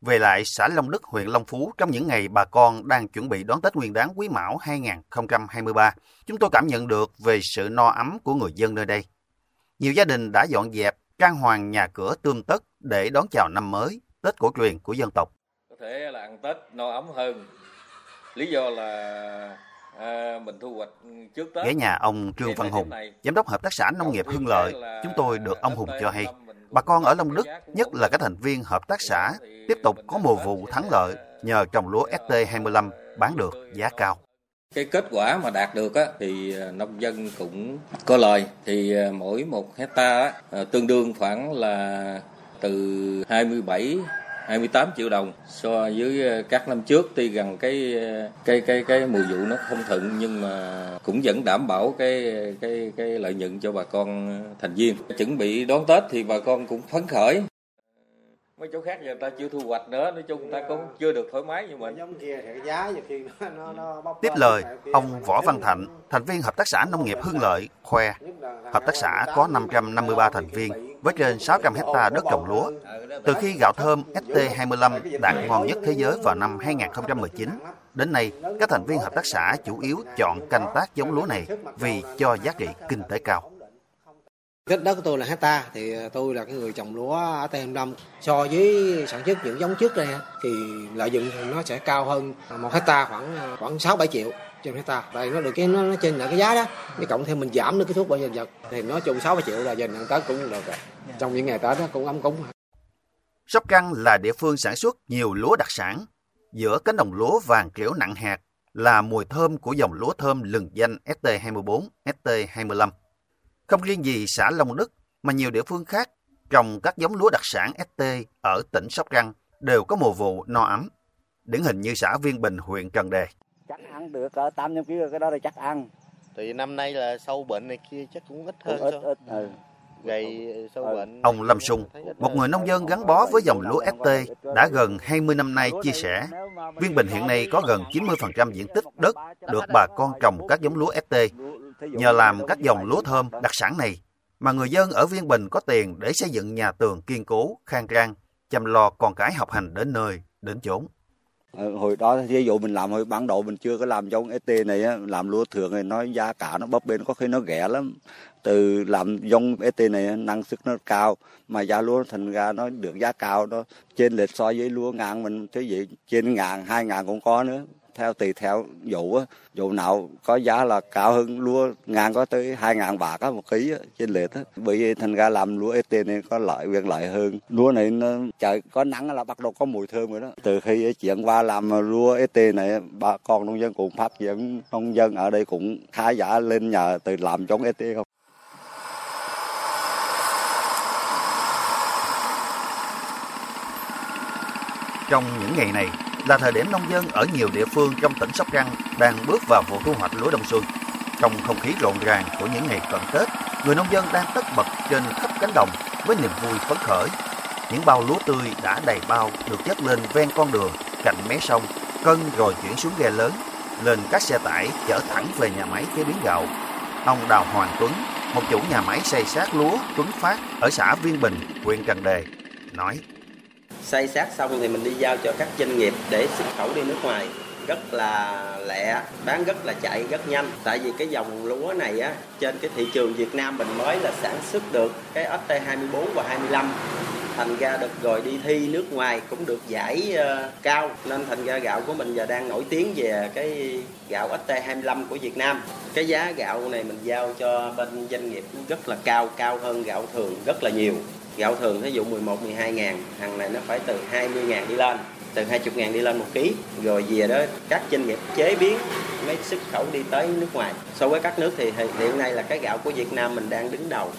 về lại xã Long Đức, huyện Long Phú trong những ngày bà con đang chuẩn bị đón Tết Nguyên đán Quý Mão 2023, chúng tôi cảm nhận được về sự no ấm của người dân nơi đây. Nhiều gia đình đã dọn dẹp, trang hoàng nhà cửa tươm tất để đón chào năm mới, Tết cổ truyền của dân tộc. Có thể là ăn Tết no ấm hơn. Lý do là à, mình thu hoạch trước Tết. Ghé nhà ông Trương Văn Hùng, giám đốc hợp tác xã nông nghiệp Hưng Lợi, chúng tôi được ông Hùng cho hay Bà con ở Long Đức, nhất là các thành viên hợp tác xã, tiếp tục có mùa vụ thắng lợi nhờ trồng lúa ST25 bán được giá cao. Cái kết quả mà đạt được á, thì à, nông dân cũng có lời. Thì à, mỗi một hecta á, à, tương đương khoảng là từ 27 28 triệu đồng. So với ờ, các năm trước tuy rằng cái ờ, cái cái cái mùa vụ nó không thuận, nhưng mà cũng vẫn đảm bảo cái cái cái lợi nhuận cho bà con ờ, thành viên. Chuẩn bị đón Tết thì bà con cũng phấn khởi mấy chỗ khác giờ ta chưa thu hoạch nữa nói chung ta cũng chưa được thoải mái như mình. tiếp lời ông Võ Văn Thạnh thành viên hợp tác xã nông nghiệp Hưng Lợi khoe hợp tác xã có 553 thành viên với trên 600 hecta đất trồng lúa. từ khi gạo thơm ST25 đạt ngon nhất thế giới vào năm 2019 đến nay các thành viên hợp tác xã chủ yếu chọn canh tác giống lúa này vì cho giá trị kinh tế cao Đất đất của tôi là hecta thì tôi là cái người trồng lúa ở Tây Năm so với sản xuất những giống trước đây thì lợi nhuận nó sẽ cao hơn một hecta khoảng khoảng sáu bảy triệu trên hecta. Tại nó được cái nó, nó trên là cái giá đó cái cộng thêm mình giảm được cái thuốc bảo vệ vật thì nó chung sáu bảy triệu là dành tết cũng được rồi. Trong những ngày tết đó cũng ấm cúng. Sóc Trăng là địa phương sản xuất nhiều lúa đặc sản. Giữa cánh đồng lúa vàng kiểu nặng hạt là mùi thơm của dòng lúa thơm lừng danh ST24, ST25. Không riêng gì xã Long Đức mà nhiều địa phương khác trồng các giống lúa đặc sản ST ở tỉnh Sóc Trăng đều có mùa vụ no ấm. Điển hình như xã Viên Bình, huyện Trần Đề. Chắc ăn được ở 800 kg cái đó là chắc ăn. Thì năm nay là sâu bệnh này kia chắc cũng ít hơn. Ít, ít, ừ. Gây sâu Ừ. bệnh. Ông Lâm Sung, một người nông dân gắn bó với dòng lúa ST đã gần 20 năm nay chia sẻ, Viên Bình hiện nay có gần 90% diện tích đất được bà con trồng các giống lúa ST. Nhờ làm các dòng lúa thơm đặc sản này, mà người dân ở Viên Bình có tiền để xây dựng nhà tường kiên cố, khang trang, chăm lo con cái học hành đến nơi, đến chốn. Ừ, hồi đó ví dụ mình làm hồi ban đầu mình chưa có làm giống ST này á, làm lúa thường thì nó giá cả nó bấp bênh có khi nó rẻ lắm. Từ làm giống ST này năng suất nó cao mà giá lúa thành ra nó được giá cao nó trên lệch so với lúa ngàn mình thế vậy trên ngàn hai ngàn cũng có nữa theo tùy theo vụ á. Vụ nào có giá là cao hơn lúa ngàn có tới hai ngàn bạc á một ký á, trên lệch á. Bởi vì thành ra làm lúa ST nên có lợi quyền lợi hơn. Lúa này nó trời có nắng là bắt đầu có mùi thơm rồi đó. Từ khi chuyển qua làm lúa ST này bà con nông dân cũng phát triển nông dân ở đây cũng khá giả lên nhờ từ làm giống ST không? Trong những ngày này là thời điểm nông dân ở nhiều địa phương trong tỉnh Sóc Trăng đang bước vào vụ thu hoạch lúa đông xuân. Trong không khí rộn ràng của những ngày cận Tết, người nông dân đang tất bật trên khắp cánh đồng với niềm vui phấn khởi. Những bao lúa tươi đã đầy bao được chất lên ven con đường, cạnh mé sông, cân rồi chuyển xuống ghe lớn, lên các xe tải chở thẳng về nhà máy chế biến gạo. Ông Đào Hoàng Tuấn, một chủ nhà máy xây sát lúa Tuấn Phát ở xã Viên Bình, huyện Trần Đề, nói xây sát xong thì mình đi giao cho các doanh nghiệp để xuất khẩu đi nước ngoài. Rất là lẹ bán rất là chạy rất nhanh. Tại vì cái dòng lúa này á trên cái thị trường Việt Nam mình mới là sản xuất được cái ST24 và 25 thành ra được rồi đi thi nước ngoài cũng được giải uh, cao. Nên thành ra gạo của mình giờ đang nổi tiếng về cái gạo ST25 của Việt Nam. Cái giá gạo này mình giao cho bên doanh nghiệp rất là cao cao hơn gạo thường rất là nhiều gạo thường ví dụ 11 12 ngàn hàng này nó phải từ 20 ngàn đi lên từ 20 ngàn đi lên một ký rồi về đó các doanh nghiệp chế biến mới xuất khẩu đi tới nước ngoài so với các nước thì hiện nay là cái gạo của Việt Nam mình đang đứng đầu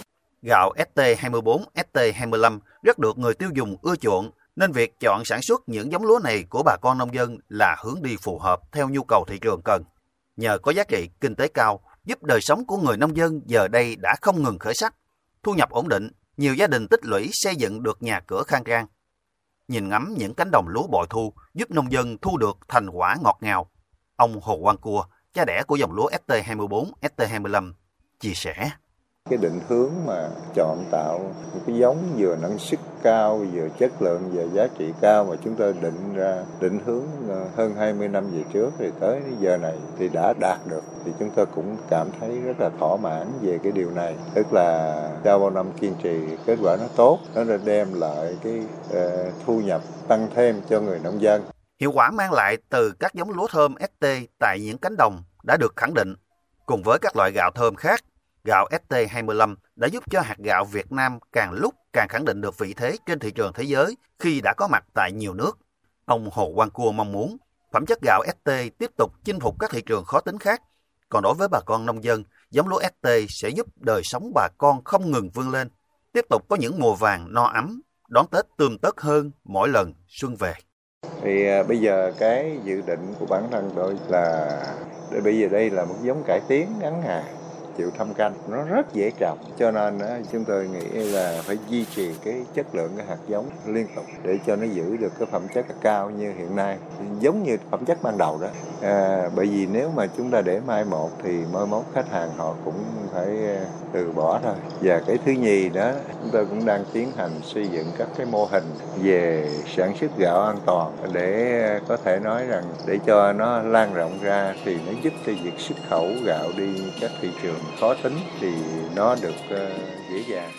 Gạo ST24, ST25 rất được người tiêu dùng ưa chuộng, nên việc chọn sản xuất những giống lúa này của bà con nông dân là hướng đi phù hợp theo nhu cầu thị trường cần. Nhờ có giá trị kinh tế cao, giúp đời sống của người nông dân giờ đây đã không ngừng khởi sắc. Thu nhập ổn định, nhiều gia đình tích lũy xây dựng được nhà cửa khang trang. Nhìn ngắm những cánh đồng lúa bội thu giúp nông dân thu được thành quả ngọt ngào. Ông Hồ Quang Cua, cha đẻ của dòng lúa ST24, ST25, chia sẻ cái định hướng mà chọn tạo một cái giống vừa năng suất cao vừa chất lượng và giá trị cao mà chúng tôi định ra định hướng ờ, hơn 20 năm về trước thì tới giờ này thì đã đạt được thì chúng tôi cũng cảm thấy rất là thỏa mãn về cái điều này tức là sau bao năm kiên trì kết quả nó tốt nó đã đem lại cái uh, thu nhập tăng thêm cho người nông dân Hiệu quả mang lại từ các giống lúa thơm ST tại những cánh đồng đã được khẳng định. Cùng với các loại gạo thơm khác, gạo ST25 đã giúp cho hạt gạo Việt Nam càng lúc càng khẳng định được vị thế trên thị trường thế giới khi đã có mặt tại nhiều nước. Ông Hồ Quang Cua mong muốn phẩm chất gạo ST tiếp tục chinh phục các thị trường khó tính khác. Còn đối với bà con nông dân, giống lúa ST sẽ giúp đời sống bà con không ngừng vươn lên, tiếp tục có những mùa vàng no ấm, đón Tết tươm tất hơn mỗi lần xuân về thì à, bây giờ cái dự định của bản thân tôi là bây giờ đây là một giống cải tiến ngắn hạn chịu thâm canh. Nó rất dễ trồng, cho nên chúng tôi nghĩ là phải duy trì cái chất lượng cái hạt giống liên tục để cho nó giữ được cái phẩm chất cao như hiện nay. Giống như phẩm chất ban đầu đó à, bởi vì nếu mà chúng ta để mai một thì mai mốt khách hàng họ cũng phải à, từ bỏ thôi. Và cái thứ nhì đó chúng tôi cũng đang tiến hành xây dựng các cái mô hình về sản xuất gạo an toàn để à, có thể nói rằng để cho nó lan rộng ra thì nó giúp cho việc xuất khẩu gạo đi các thị trường khó tính thì nó được uh, dễ dàng.